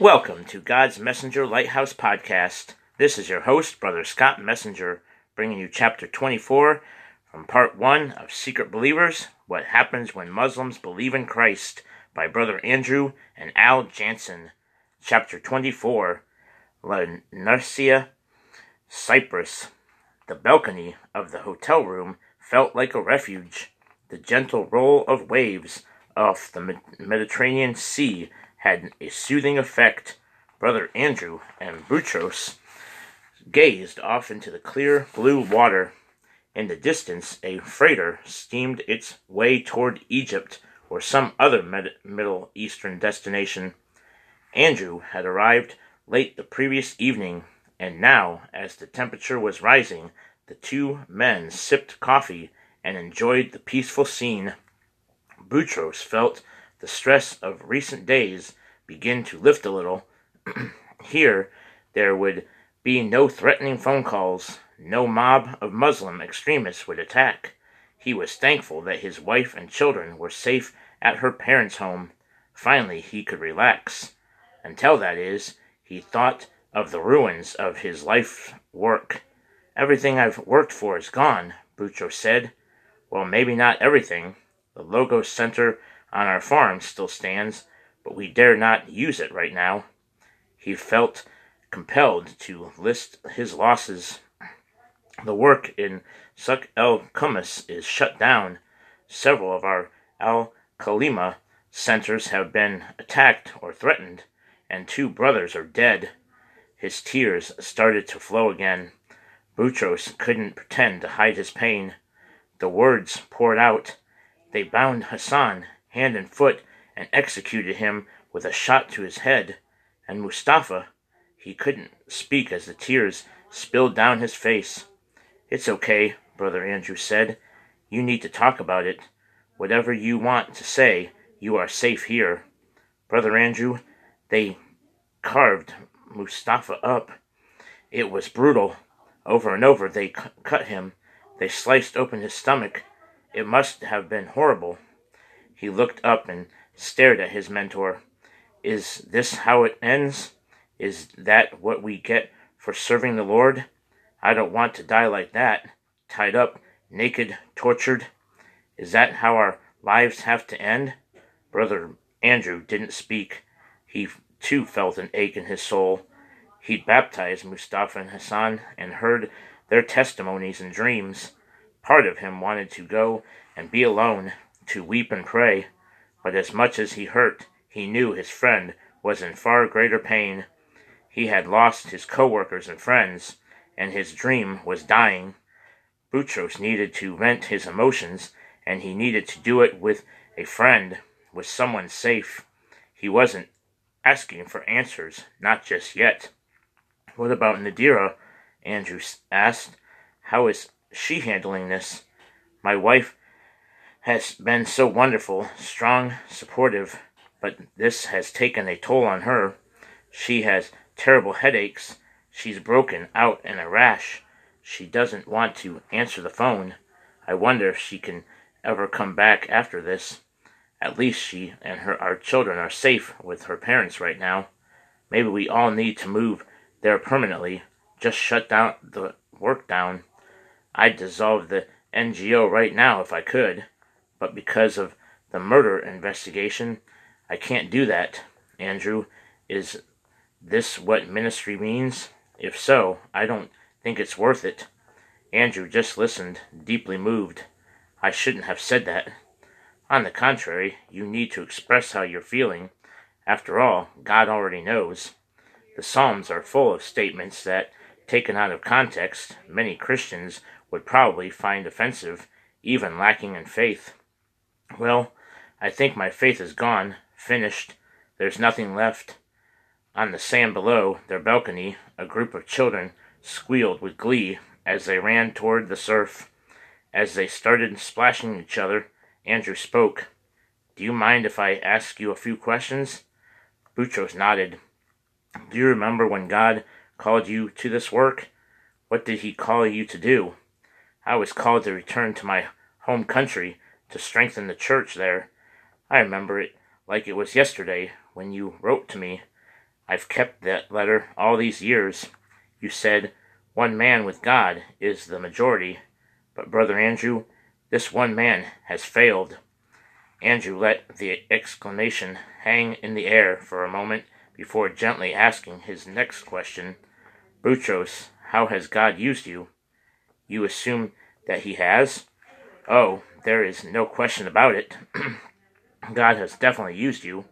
Welcome to God's Messenger Lighthouse Podcast. This is your host, Brother Scott Messenger, bringing you chapter 24 from part 1 of Secret Believers What Happens When Muslims Believe in Christ by Brother Andrew and Al Janssen. Chapter 24 La Nursia, Cyprus. The balcony of the hotel room felt like a refuge. The gentle roll of waves off the Mediterranean Sea had a soothing effect. Brother Andrew and Butros gazed off into the clear blue water. In the distance, a freighter steamed its way toward Egypt or some other Med- Middle Eastern destination. Andrew had arrived late the previous evening, and now, as the temperature was rising, the two men sipped coffee and enjoyed the peaceful scene. Butros felt the stress of recent days begin to lift a little. Here, there would be no threatening phone calls, no mob of Muslim extremists would attack. He was thankful that his wife and children were safe at her parents' home. Finally, he could relax. Until that is, he thought of the ruins of his life's work. Everything I've worked for is gone, Butros said. Well, maybe not everything. The Logos Center on our farm still stands, but we dare not use it right now. He felt compelled to list his losses. The work in Suk el Kumis is shut down. Several of our Al Kalima centers have been attacked or threatened, and two brothers are dead. His tears started to flow again. Butros couldn't pretend to hide his pain. The words poured out. They bound Hassan hand and foot and executed him with a shot to his head. And Mustafa, he couldn't speak as the tears spilled down his face. It's okay, Brother Andrew said. You need to talk about it. Whatever you want to say, you are safe here. Brother Andrew, they carved Mustafa up. It was brutal. Over and over they cu- cut him. They sliced open his stomach. It must have been horrible. He looked up and stared at his mentor. Is this how it ends? Is that what we get for serving the Lord? I don't want to die like that, tied up, naked, tortured. Is that how our lives have to end? Brother Andrew didn't speak. He too felt an ache in his soul. He'd baptized Mustafa and Hassan and heard their testimonies and dreams. Part of him wanted to go and be alone, to weep and pray, but as much as he hurt, he knew his friend was in far greater pain. He had lost his co-workers and friends, and his dream was dying. Boutros needed to vent his emotions, and he needed to do it with a friend, with someone safe. He wasn't asking for answers, not just yet. What about Nadira? Andrew asked. How is she handling this? My wife has been so wonderful, strong, supportive, but this has taken a toll on her. She has terrible headaches. She's broken out in a rash. She doesn't want to answer the phone. I wonder if she can ever come back after this. At least she and her our children are safe with her parents right now. Maybe we all need to move there permanently. Just shut down the work down. I'd dissolve the NGO right now if I could, but because of the murder investigation, I can't do that. Andrew, is this what ministry means? If so, I don't think it's worth it. Andrew just listened, deeply moved. I shouldn't have said that. On the contrary, you need to express how you're feeling. After all, God already knows. The Psalms are full of statements that, taken out of context, many Christians would probably find offensive, even lacking in faith. Well, I think my faith is gone, finished. There's nothing left. On the sand below their balcony, a group of children squealed with glee as they ran toward the surf. As they started splashing each other, Andrew spoke. Do you mind if I ask you a few questions? Butros nodded. Do you remember when God called you to this work? What did he call you to do? I was called to return to my home country to strengthen the church there. I remember it like it was yesterday when you wrote to me. I've kept that letter all these years. You said one man with God is the majority, but Brother Andrew, this one man has failed. Andrew let the exclamation hang in the air for a moment before gently asking his next question Butros, how has God used you? You assume that he has? Oh, there is no question about it. God has definitely used you,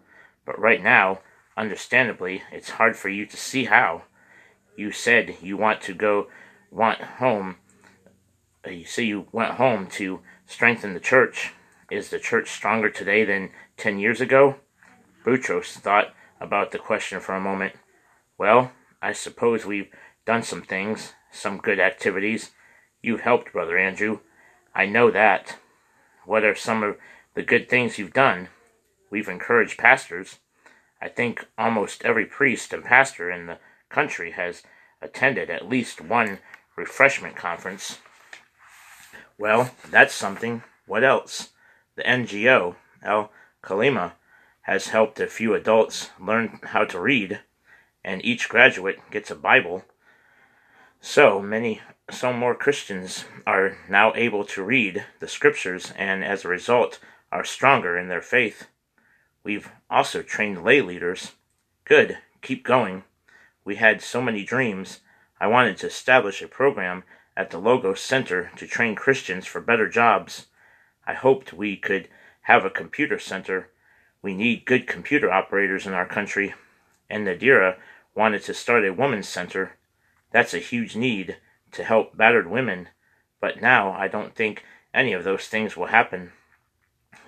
but right now, understandably, it's hard for you to see how. You said you want to go, want home. Uh, you say you went home to strengthen the church. Is the church stronger today than ten years ago? Butros thought about the question for a moment. Well, I suppose we've done some things, some good activities. You've helped, Brother Andrew. I know that. What are some of the good things you've done? We've encouraged pastors. I think almost every priest and pastor in the country has attended at least one refreshment conference. Well, that's something. What else? The NGO, El Kalima, has helped a few adults learn how to read, and each graduate gets a Bible. So many, so more Christians are now able to read the scriptures and as a result are stronger in their faith. We've also trained lay leaders. Good, keep going. We had so many dreams. I wanted to establish a program at the Logos Center to train Christians for better jobs. I hoped we could have a computer center. We need good computer operators in our country. And Nadira wanted to start a women's center that's a huge need to help battered women, but now I don't think any of those things will happen.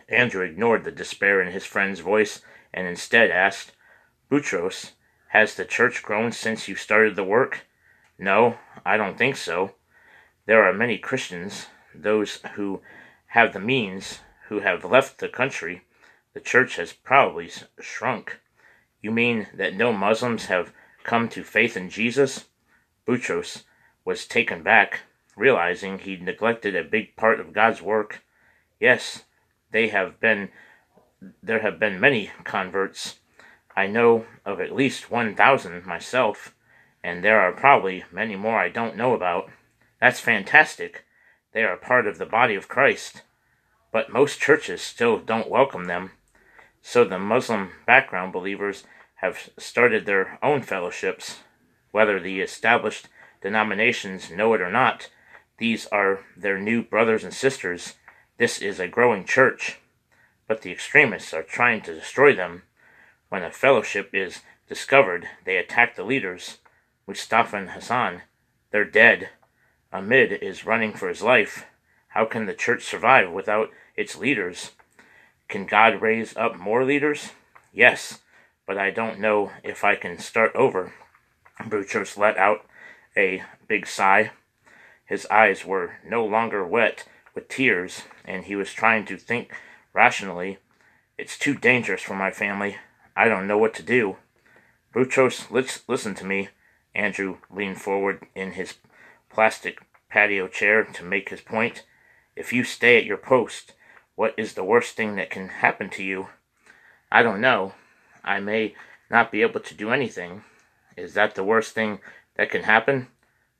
Andrew ignored the despair in his friend's voice and instead asked, Butros, has the church grown since you started the work? No, I don't think so. There are many Christians, those who have the means, who have left the country. The church has probably shrunk. You mean that no Muslims have come to faith in Jesus? Butros was taken back, realizing he'd neglected a big part of God's work. Yes, they have been there have been many converts. I know of at least 1,000 myself, and there are probably many more I don't know about. That's fantastic. They are part of the body of Christ. But most churches still don't welcome them. So the Muslim background believers have started their own fellowships whether the established denominations know it or not, these are their new brothers and sisters. This is a growing church. But the extremists are trying to destroy them. When a fellowship is discovered, they attack the leaders. Mustafa and Hassan, they're dead. Ahmed is running for his life. How can the church survive without its leaders? Can God raise up more leaders? Yes, but I don't know if I can start over. Butros let out a big sigh. His eyes were no longer wet with tears, and he was trying to think rationally. It's too dangerous for my family. I don't know what to do. Butros, let's listen to me. Andrew leaned forward in his plastic patio chair to make his point. If you stay at your post, what is the worst thing that can happen to you? I don't know. I may not be able to do anything. Is that the worst thing that can happen?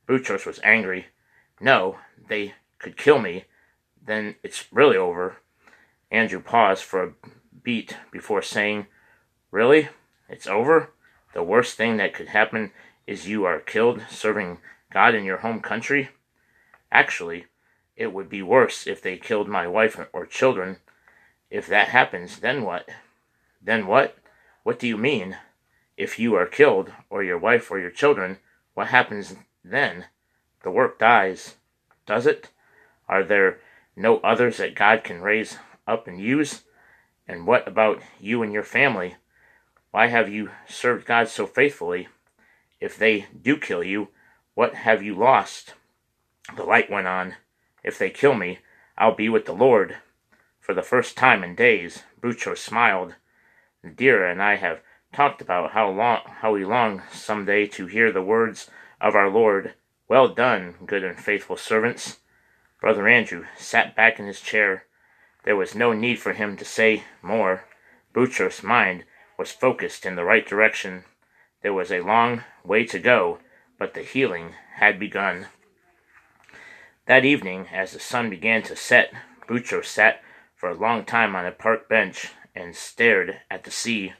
Butros was angry. No, they could kill me. Then it's really over. Andrew paused for a beat before saying, Really? It's over? The worst thing that could happen is you are killed serving God in your home country? Actually, it would be worse if they killed my wife or children. If that happens, then what? Then what? What do you mean? If you are killed, or your wife or your children, what happens then? The work dies. Does it? Are there no others that God can raise up and use? And what about you and your family? Why have you served God so faithfully? If they do kill you, what have you lost? The light went on. If they kill me, I'll be with the Lord. For the first time in days, Butros smiled. Nadira and I have talked about how long how we long some day to hear the words of our Lord, Well done, good and faithful servants. Brother Andrew sat back in his chair. There was no need for him to say more. Butros' mind was focused in the right direction. There was a long way to go, but the healing had begun. That evening, as the sun began to set, Butros sat for a long time on a park bench and stared at the sea.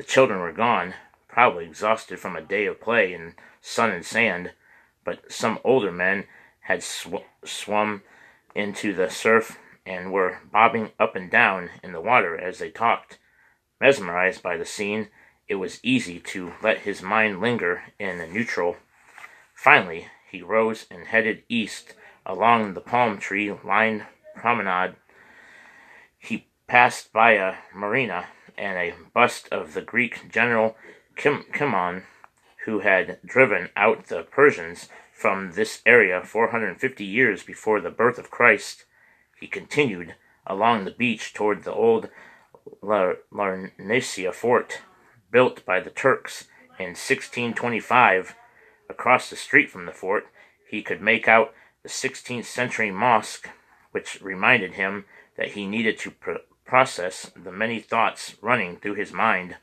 The children were gone, probably exhausted from a day of play in sun and sand, but some older men had sw- swum into the surf and were bobbing up and down in the water as they talked. Mesmerized by the scene, it was easy to let his mind linger in a neutral. Finally, he rose and headed east along the palm tree lined promenade. He passed by a marina and a bust of the Greek general Kimon, who had driven out the Persians from this area 450 years before the birth of Christ. He continued along the beach toward the old Larnacia fort, built by the Turks in 1625. Across the street from the fort, he could make out the 16th century mosque, which reminded him that he needed to process the many thoughts running through his mind.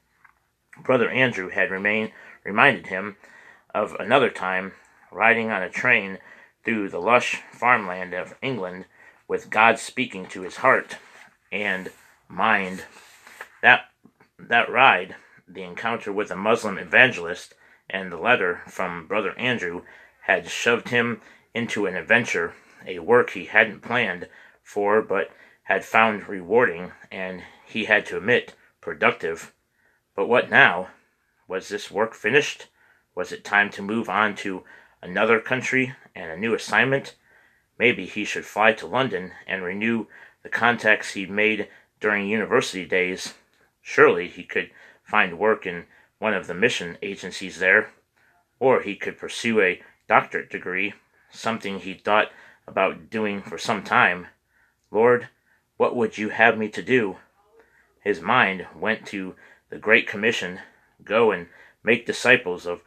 Brother Andrew had remain, reminded him of another time riding on a train through the lush farmland of England with God speaking to his heart and mind. That that ride, the encounter with a Muslim evangelist, and the letter from Brother Andrew had shoved him into an adventure, a work he hadn't planned for but had found rewarding and he had to admit productive. But what now? Was this work finished? Was it time to move on to another country and a new assignment? Maybe he should fly to London and renew the contacts he'd made during university days. Surely he could find work in one of the mission agencies there. Or he could pursue a doctorate degree, something he'd thought about doing for some time. Lord, what would you have me to do? His mind went to the Great Commission go and make disciples of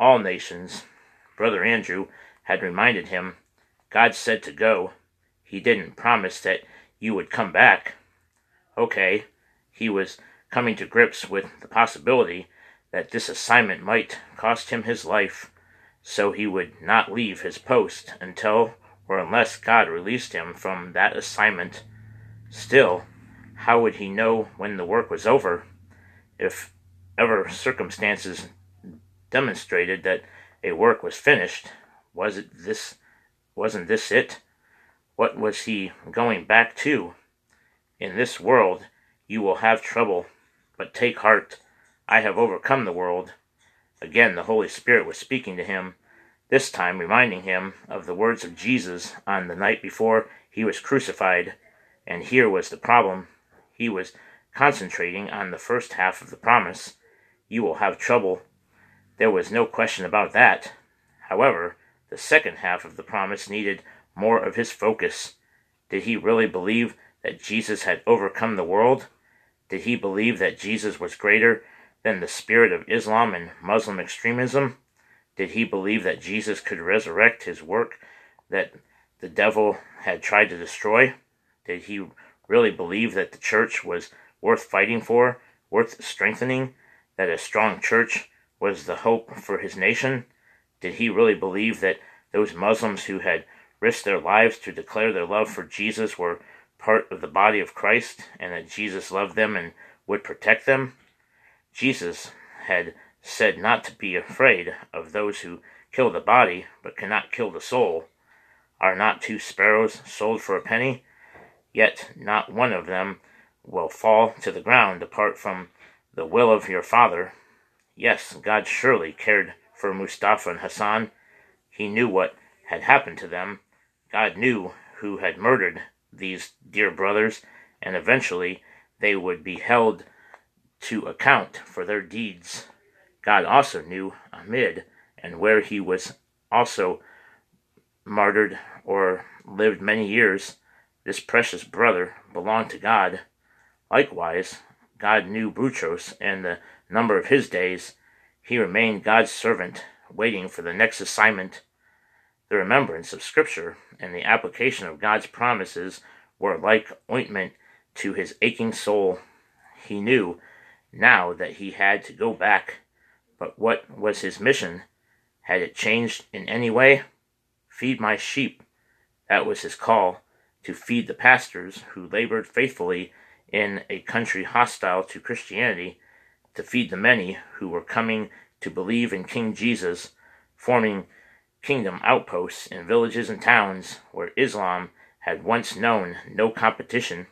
all nations. Brother Andrew had reminded him God said to go. He didn't promise that you would come back. Okay, he was coming to grips with the possibility that this assignment might cost him his life, so he would not leave his post until or unless God released him from that assignment. Still, how would he know when the work was over? If ever circumstances demonstrated that a work was finished, was it this wasn't this it? What was he going back to? In this world you will have trouble, but take heart, I have overcome the world. Again the Holy Spirit was speaking to him, this time reminding him of the words of Jesus on the night before he was crucified. And here was the problem. He was concentrating on the first half of the promise. You will have trouble. There was no question about that. However, the second half of the promise needed more of his focus. Did he really believe that Jesus had overcome the world? Did he believe that Jesus was greater than the spirit of Islam and Muslim extremism? Did he believe that Jesus could resurrect his work that the devil had tried to destroy? Did he really believe that the church was worth fighting for, worth strengthening, that a strong church was the hope for his nation? Did he really believe that those Muslims who had risked their lives to declare their love for Jesus were part of the body of Christ and that Jesus loved them and would protect them? Jesus had said not to be afraid of those who kill the body but cannot kill the soul. Are not two sparrows sold for a penny? Yet not one of them will fall to the ground apart from the will of your Father. Yes, God surely cared for Mustafa and Hassan. He knew what had happened to them. God knew who had murdered these dear brothers, and eventually they would be held to account for their deeds. God also knew Ahmed and where he was also martyred or lived many years. This precious brother belonged to God. Likewise, God knew Butros and the number of his days. He remained God's servant, waiting for the next assignment. The remembrance of Scripture and the application of God's promises were like ointment to his aching soul. He knew now that he had to go back But what was his mission? Had it changed in any way? Feed my sheep. That was his call to feed the pastors who labored faithfully in a country hostile to Christianity, to feed the many who were coming to believe in King Jesus, forming kingdom outposts in villages and towns where Islam had once known no competition,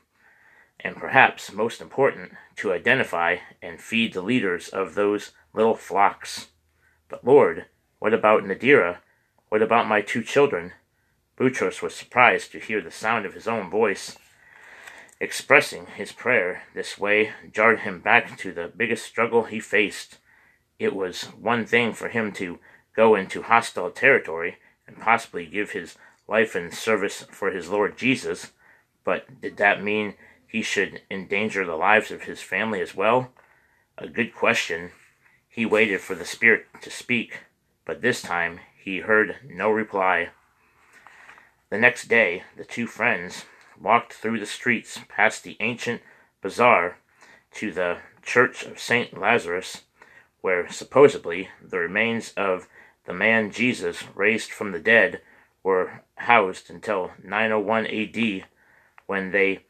and perhaps most important, to identify and feed the leaders of those little flocks. But Lord, what about Nadira? What about my two children? Butros was surprised to hear the sound of his own voice. Expressing his prayer this way jarred him back to the biggest struggle he faced. It was one thing for him to go into hostile territory and possibly give his life in service for his Lord Jesus, but did that mean he should endanger the lives of his family as well? A good question. He waited for the Spirit to speak, but this time he heard no reply. The next day, the two friends walked through the streets past the ancient bazaar to the Church of St. Lazarus, where supposedly the remains of the man Jesus raised from the dead were housed until 901 AD when they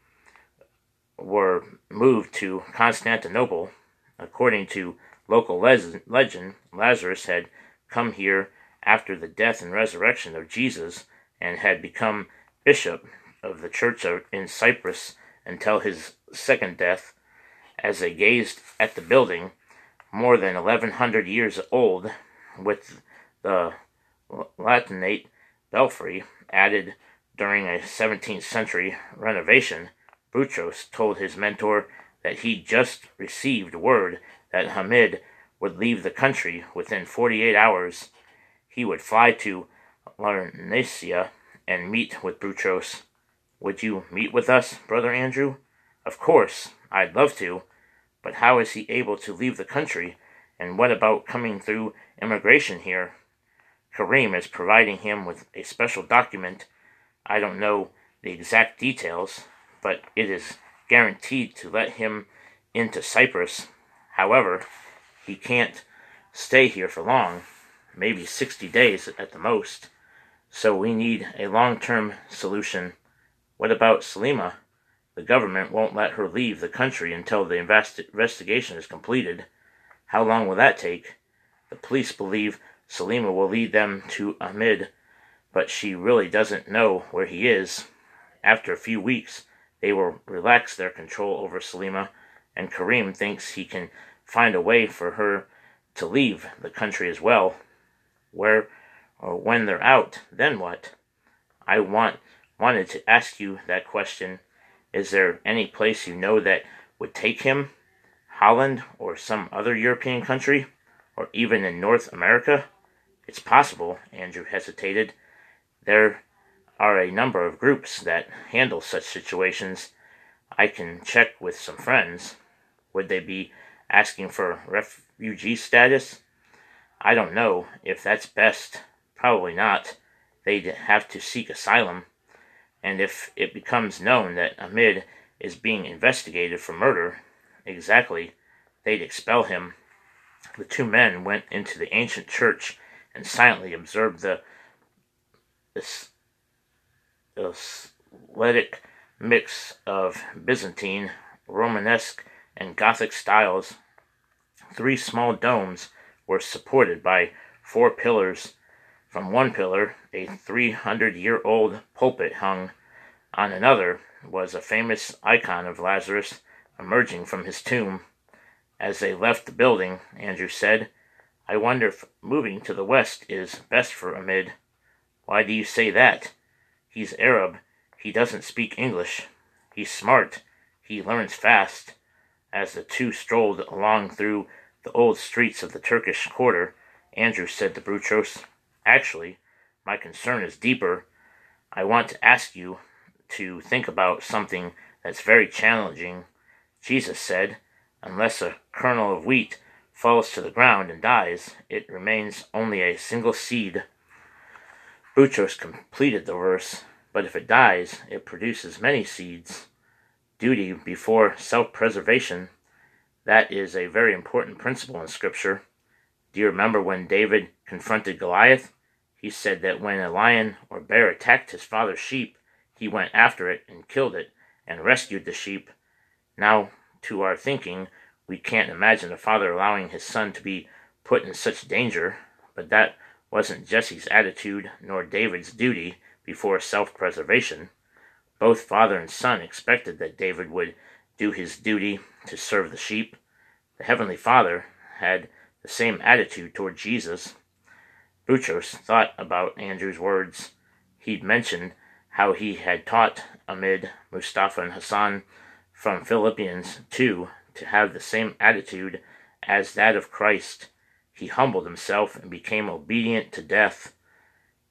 were moved to Constantinople. According to local legend, Lazarus had come here after the death and resurrection of Jesus and had become bishop of the church in Cyprus until his second death. As they gazed at the building, more than 1100 years old, with the Latinate belfry added during a 17th century renovation, Butros told his mentor that he just received word that Hamid would leave the country within 48 hours. He would fly to Larnacia and meet with Butros. Would you meet with us, Brother Andrew? Of course, I'd love to, but how is he able to leave the country, and what about coming through immigration here? Kareem is providing him with a special document. I don't know the exact details, but it is guaranteed to let him into Cyprus. However, he can't stay here for long, maybe 60 days at the most. So we need a long term solution. What about Salima? The government won't let her leave the country until the invest- investigation is completed. How long will that take? The police believe Salima will lead them to Ahmed, but she really doesn't know where he is. After a few weeks, they will relax their control over Salima, and Kareem thinks he can find a way for her to leave the country as well. Where or when they're out, then what? I want wanted to ask you that question. Is there any place you know that would take him? Holland or some other European country? Or even in North America? It's possible, Andrew hesitated. There are a number of groups that handle such situations. I can check with some friends. Would they be asking for refugee status? I don't know if that's best Probably not. They'd have to seek asylum. And if it becomes known that Ahmed is being investigated for murder, exactly, they'd expel him. The two men went into the ancient church and silently observed the athletic mix of Byzantine, Romanesque, and Gothic styles. Three small domes were supported by four pillars from one pillar, a 300 year old pulpit hung. On another was a famous icon of Lazarus emerging from his tomb. As they left the building, Andrew said, I wonder if moving to the west is best for Ahmed. Why do you say that? He's Arab. He doesn't speak English. He's smart. He learns fast. As the two strolled along through the old streets of the Turkish quarter, Andrew said to Butros, Actually, my concern is deeper. I want to ask you to think about something that's very challenging. Jesus said, Unless a kernel of wheat falls to the ground and dies, it remains only a single seed. Butros completed the verse, but if it dies, it produces many seeds. Duty before self preservation. That is a very important principle in Scripture. Do you remember when David confronted Goliath? He said that when a lion or bear attacked his father's sheep, he went after it and killed it and rescued the sheep. Now, to our thinking, we can't imagine a father allowing his son to be put in such danger, but that wasn't Jesse's attitude nor David's duty before self preservation. Both father and son expected that David would do his duty to serve the sheep. The Heavenly Father had the same attitude toward Jesus. Butros thought about Andrew's words. He'd mentioned how he had taught Ahmed, Mustafa, and Hassan from Philippians 2 to have the same attitude as that of Christ. He humbled himself and became obedient to death.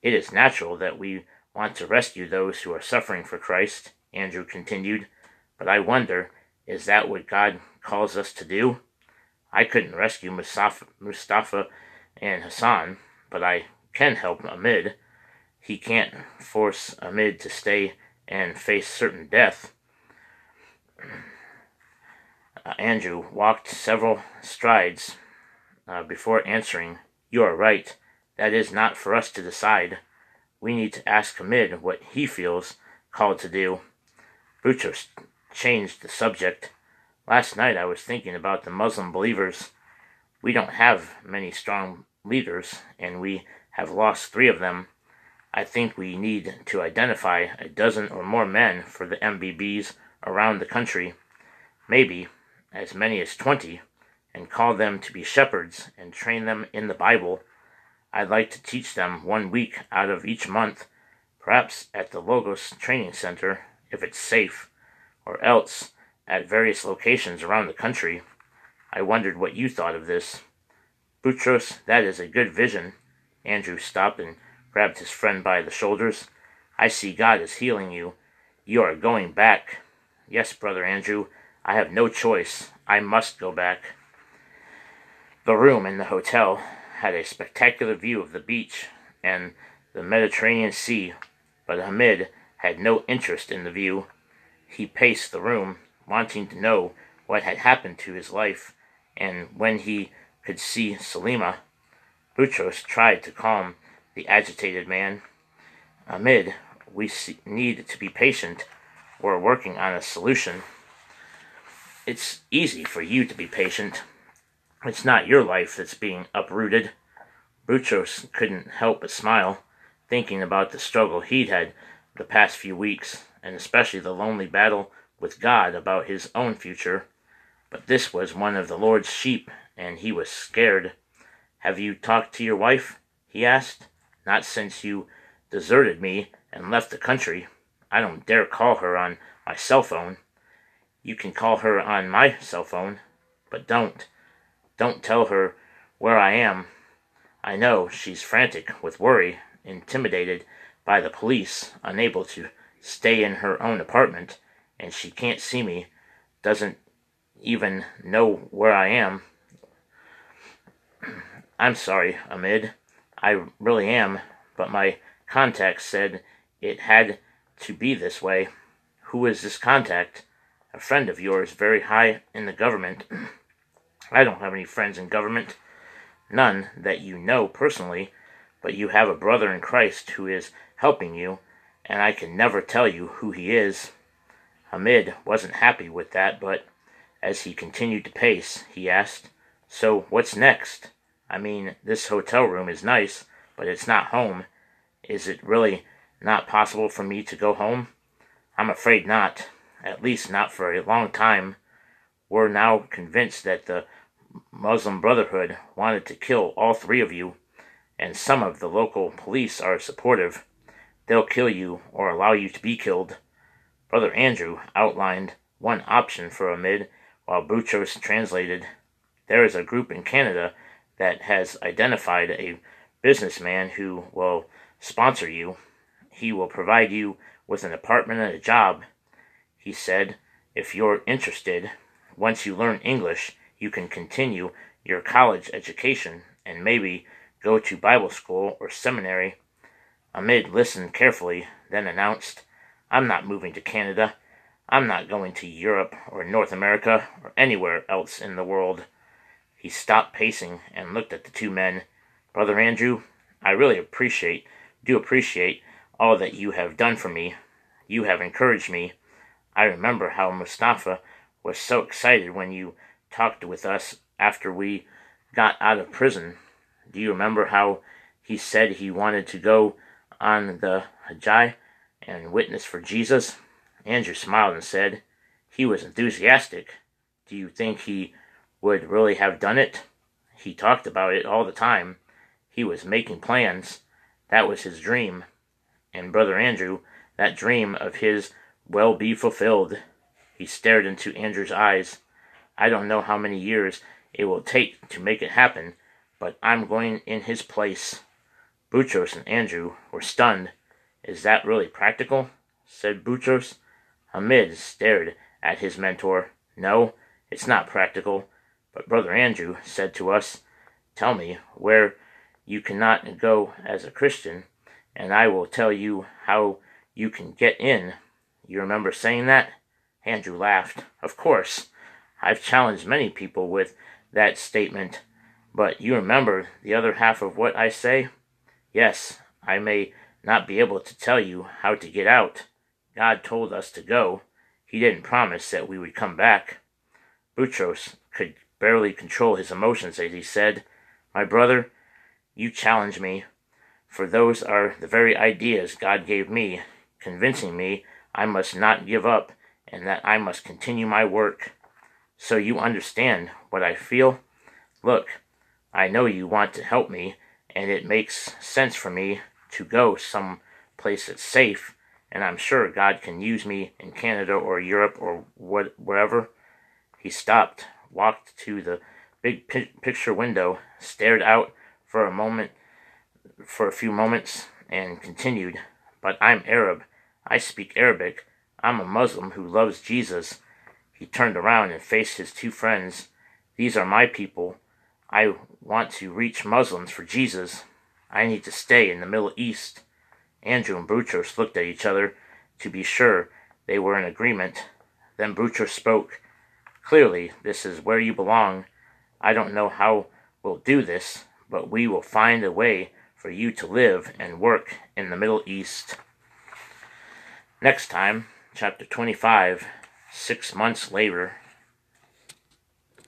It is natural that we want to rescue those who are suffering for Christ, Andrew continued, but I wonder, is that what God calls us to do? I couldn't rescue Mustafa, Mustafa and Hassan, but I can help Ahmed. He can't force Ahmed to stay and face certain death. Uh, Andrew walked several strides uh, before answering, You are right. That is not for us to decide. We need to ask Hamid what he feels called to do. Butros changed the subject. Last night I was thinking about the Muslim believers. We don't have many strong leaders, and we have lost three of them. I think we need to identify a dozen or more men for the MBBs around the country, maybe as many as twenty, and call them to be shepherds and train them in the Bible. I'd like to teach them one week out of each month, perhaps at the Logos Training Center, if it's safe, or else at various locations around the country. I wondered what you thought of this. Butros, that is a good vision. Andrew stopped and grabbed his friend by the shoulders. I see God is healing you. You are going back. Yes, brother Andrew, I have no choice. I must go back. The room in the hotel had a spectacular view of the beach and the Mediterranean Sea, but Hamid had no interest in the view. He paced the room, wanting to know what had happened to his life, and when he could see Salima, Butros tried to calm the agitated man. Ahmed, we need to be patient. We're working on a solution. It's easy for you to be patient. It's not your life that's being uprooted. Boutros couldn't help but smile, thinking about the struggle he'd had the past few weeks, and especially the lonely battle with God about his own future. But this was one of the Lord's sheep, and he was scared. Have you talked to your wife? he asked. Not since you deserted me and left the country. I don't dare call her on my cell phone. You can call her on my cell phone, but don't. Don't tell her where I am. I know she's frantic with worry, intimidated by the police, unable to stay in her own apartment, and she can't see me, doesn't even know where I am. I'm sorry, Ahmed. I really am, but my contact said it had to be this way. Who is this contact? A friend of yours, very high in the government. I don't have any friends in government. None that you know personally, but you have a brother in Christ who is helping you, and I can never tell you who he is. Hamid wasn't happy with that, but as he continued to pace, he asked, So what's next? I mean, this hotel room is nice, but it's not home. Is it really not possible for me to go home? I'm afraid not, at least not for a long time. We're now convinced that the Muslim Brotherhood wanted to kill all three of you, and some of the local police are supportive. They'll kill you or allow you to be killed. Brother Andrew outlined one option for Ahmed while Butros translated. There is a group in Canada that has identified a businessman who will sponsor you. He will provide you with an apartment and a job. He said, if you're interested, once you learn English, you can continue your college education and maybe go to Bible school or seminary. Ahmed listened carefully, then announced, I'm not moving to Canada. I'm not going to Europe or North America or anywhere else in the world. He stopped pacing and looked at the two men. Brother Andrew, I really appreciate, do appreciate all that you have done for me. You have encouraged me. I remember how Mustafa was so excited when you talked with us after we got out of prison. Do you remember how he said he wanted to go on the Hajj and witness for Jesus? Andrew smiled and said, He was enthusiastic. Do you think he would really have done it? He talked about it all the time. He was making plans. That was his dream. And Brother Andrew, that dream of his will be fulfilled. He stared into Andrew's eyes. I don't know how many years it will take to make it happen, but I'm going in his place. Butros and Andrew were stunned. Is that really practical? said Butros. Hamid stared at his mentor. No, it's not practical. But Brother Andrew said to us, Tell me where you cannot go as a Christian, and I will tell you how you can get in. You remember saying that? Andrew laughed. Of course. I've challenged many people with that statement. But you remember the other half of what I say? Yes, I may not be able to tell you how to get out. God told us to go. He didn't promise that we would come back. Butros could barely control his emotions as he said, My brother, you challenge me, for those are the very ideas God gave me, convincing me I must not give up and that I must continue my work. So you understand what I feel? Look, I know you want to help me, and it makes sense for me to go some place that's safe, and I'm sure God can use me in Canada or Europe or what, wherever. He stopped, walked to the big pi- picture window, stared out for a moment, for a few moments, and continued, But I'm Arab. I speak Arabic. I'm a Muslim who loves Jesus. He turned around and faced his two friends. These are my people. I want to reach Muslims for Jesus. I need to stay in the Middle East. Andrew and Butros looked at each other to be sure they were in agreement. Then Butros spoke. Clearly, this is where you belong. I don't know how we'll do this, but we will find a way for you to live and work in the Middle East. Next time, chapter 25 Six months later,